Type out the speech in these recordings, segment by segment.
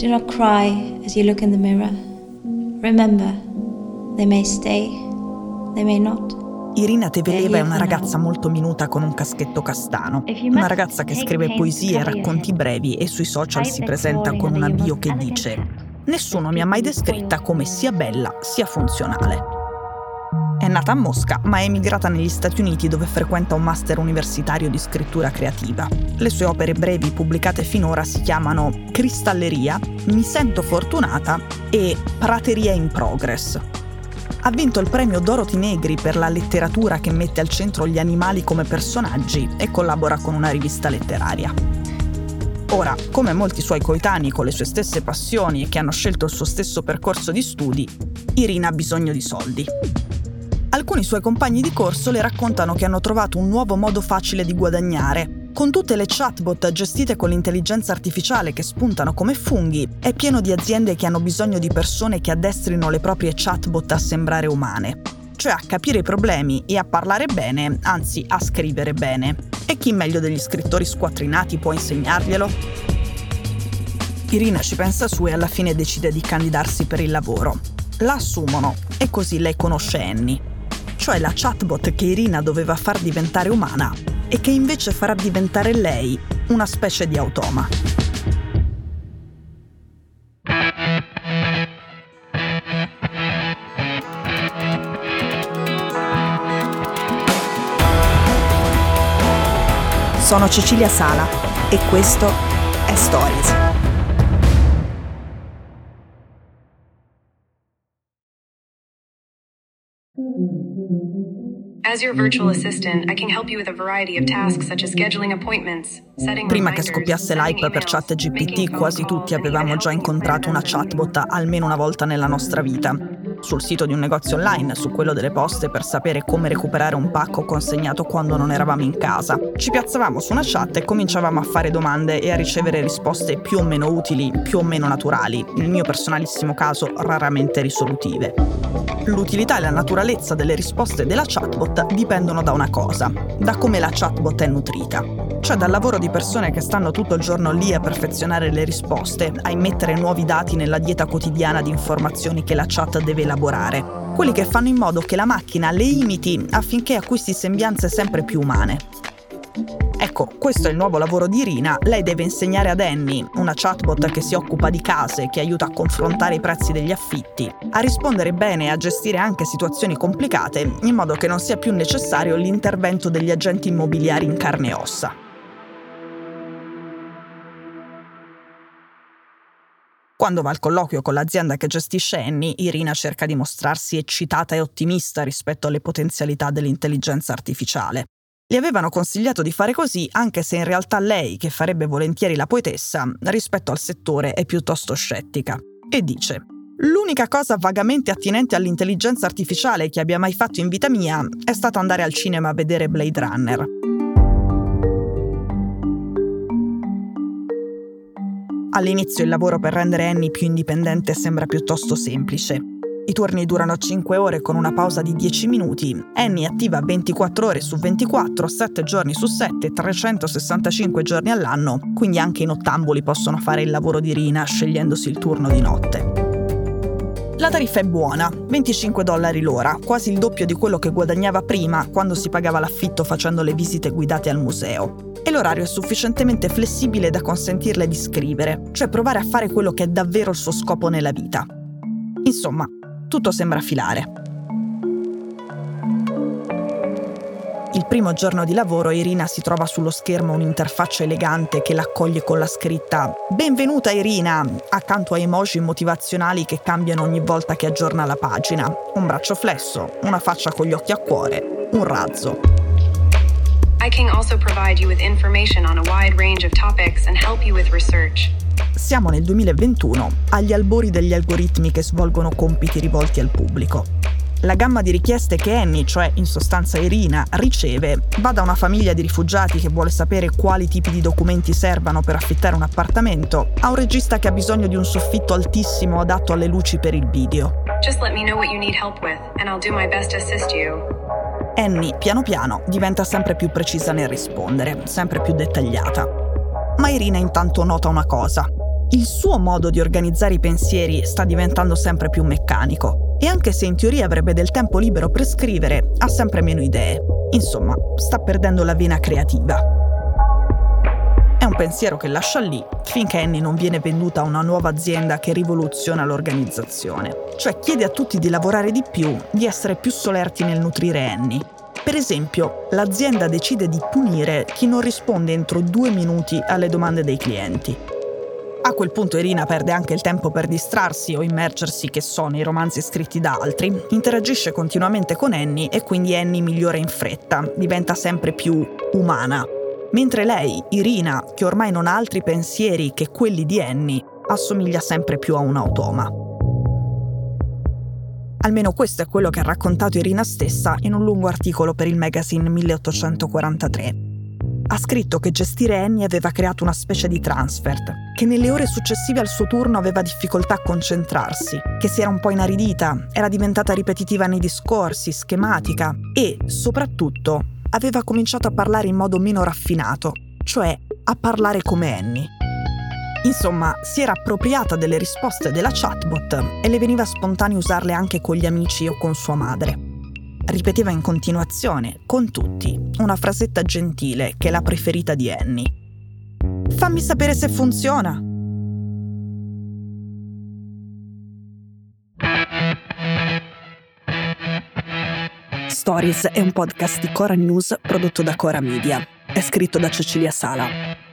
Do not cry as you look in the mirror. Remember, they may stay, they may not. Irina Teveleva è una ragazza molto minuta con un caschetto castano, una ragazza che scrive poesie e racconti brevi e sui social si presenta con una bio che dice Nessuno mi ha mai descritta come sia bella sia funzionale. Nata a Mosca, ma è emigrata negli Stati Uniti dove frequenta un master universitario di scrittura creativa. Le sue opere brevi pubblicate finora si chiamano Cristalleria, Mi sento fortunata e Prateria in progress. Ha vinto il premio Dorothy Negri per la letteratura che mette al centro gli animali come personaggi e collabora con una rivista letteraria. Ora, come molti suoi coetanei con le sue stesse passioni e che hanno scelto il suo stesso percorso di studi, Irina ha bisogno di soldi. Alcuni suoi compagni di corso le raccontano che hanno trovato un nuovo modo facile di guadagnare. Con tutte le chatbot gestite con l'intelligenza artificiale che spuntano come funghi, è pieno di aziende che hanno bisogno di persone che addestrino le proprie chatbot a sembrare umane, cioè a capire i problemi e a parlare bene, anzi a scrivere bene. E chi meglio degli scrittori squattrinati può insegnarglielo? Irina ci pensa su e alla fine decide di candidarsi per il lavoro. La assumono e così lei conosce Annie cioè la chatbot che Irina doveva far diventare umana e che invece farà diventare lei una specie di automa. Sono Cecilia Sala e questo è Stories. Prima che scoppiasse l'hype per chat GPT, quasi tutti avevamo già incontrato una chatbot almeno una volta nella nostra vita sul sito di un negozio online, su quello delle poste per sapere come recuperare un pacco consegnato quando non eravamo in casa. Ci piazzavamo su una chat e cominciavamo a fare domande e a ricevere risposte più o meno utili, più o meno naturali, nel mio personalissimo caso raramente risolutive. L'utilità e la naturalezza delle risposte della chatbot dipendono da una cosa, da come la chatbot è nutrita, cioè dal lavoro di persone che stanno tutto il giorno lì a perfezionare le risposte, a immettere nuovi dati nella dieta quotidiana di informazioni che la chat deve elaborare, quelli che fanno in modo che la macchina le imiti affinché acquisti sembianze sempre più umane. Ecco, questo è il nuovo lavoro di Irina. Lei deve insegnare ad Annie, una chatbot che si occupa di case, che aiuta a confrontare i prezzi degli affitti, a rispondere bene e a gestire anche situazioni complicate, in modo che non sia più necessario l'intervento degli agenti immobiliari in carne e ossa. Quando va al colloquio con l'azienda che gestisce Annie, Irina cerca di mostrarsi eccitata e ottimista rispetto alle potenzialità dell'intelligenza artificiale. Gli avevano consigliato di fare così anche se in realtà lei, che farebbe volentieri la poetessa, rispetto al settore è piuttosto scettica. E dice L'unica cosa vagamente attinente all'intelligenza artificiale che abbia mai fatto in vita mia è stato andare al cinema a vedere Blade Runner. All'inizio il lavoro per rendere Annie più indipendente sembra piuttosto semplice. I turni durano 5 ore con una pausa di 10 minuti. Annie è attiva 24 ore su 24, 7 giorni su 7, 365 giorni all'anno, quindi anche i nottamboli possono fare il lavoro di Rina scegliendosi il turno di notte. La tariffa è buona, 25 dollari l'ora, quasi il doppio di quello che guadagnava prima quando si pagava l'affitto facendo le visite guidate al museo e l'orario è sufficientemente flessibile da consentirle di scrivere, cioè provare a fare quello che è davvero il suo scopo nella vita. Insomma, tutto sembra filare. Il primo giorno di lavoro Irina si trova sullo schermo un'interfaccia elegante che l'accoglie con la scritta Benvenuta Irina, accanto a emoji motivazionali che cambiano ogni volta che aggiorna la pagina, un braccio flesso, una faccia con gli occhi a cuore, un razzo. I can also provide you with information on a wide range of topics and help you with research. Siamo nel 2021, agli albori degli algoritmi che svolgono compiti rivolti al pubblico. La gamma di richieste che Annie, cioè in sostanza Irina, riceve va da una famiglia di rifugiati che vuole sapere quali tipi di documenti servano per affittare un appartamento, a un regista che ha bisogno di un soffitto altissimo adatto alle luci per il video. Just let me know what you need help with and I'll do my best to assist you. Annie, piano piano, diventa sempre più precisa nel rispondere, sempre più dettagliata. Ma Irina intanto nota una cosa. Il suo modo di organizzare i pensieri sta diventando sempre più meccanico e anche se in teoria avrebbe del tempo libero per scrivere, ha sempre meno idee. Insomma, sta perdendo la vena creativa. È un pensiero che lascia lì finché Annie non viene venduta a una nuova azienda che rivoluziona l'organizzazione. Cioè chiede a tutti di lavorare di più, di essere più solerti nel nutrire Annie. Per esempio, l'azienda decide di punire chi non risponde entro due minuti alle domande dei clienti. A quel punto Irina perde anche il tempo per distrarsi o immergersi, che so, nei romanzi scritti da altri, interagisce continuamente con Annie e quindi Annie migliora in fretta, diventa sempre più umana, mentre lei, Irina, che ormai non ha altri pensieri che quelli di Annie, assomiglia sempre più a un automa. Almeno questo è quello che ha raccontato Irina stessa in un lungo articolo per il magazine 1843. Ha scritto che gestire Annie aveva creato una specie di transfert, che nelle ore successive al suo turno aveva difficoltà a concentrarsi, che si era un po' inaridita, era diventata ripetitiva nei discorsi, schematica e, soprattutto, aveva cominciato a parlare in modo meno raffinato, cioè a parlare come Annie. Insomma, si era appropriata delle risposte della chatbot e le veniva spontaneo usarle anche con gli amici o con sua madre. Ripeteva in continuazione, con tutti, una frasetta gentile che è la preferita di Annie. Fammi sapere se funziona. Stories è un podcast di Cora News prodotto da Cora Media. È scritto da Cecilia Sala.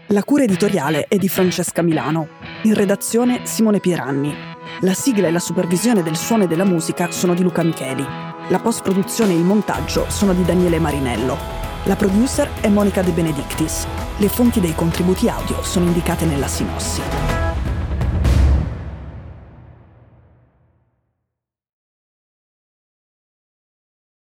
La cura editoriale è di Francesca Milano. In redazione Simone Pieranni. La sigla e la supervisione del suono e della musica sono di Luca Micheli. La post-produzione e il montaggio sono di Daniele Marinello. La producer è Monica De Benedictis. Le fonti dei contributi audio sono indicate nella sinossi.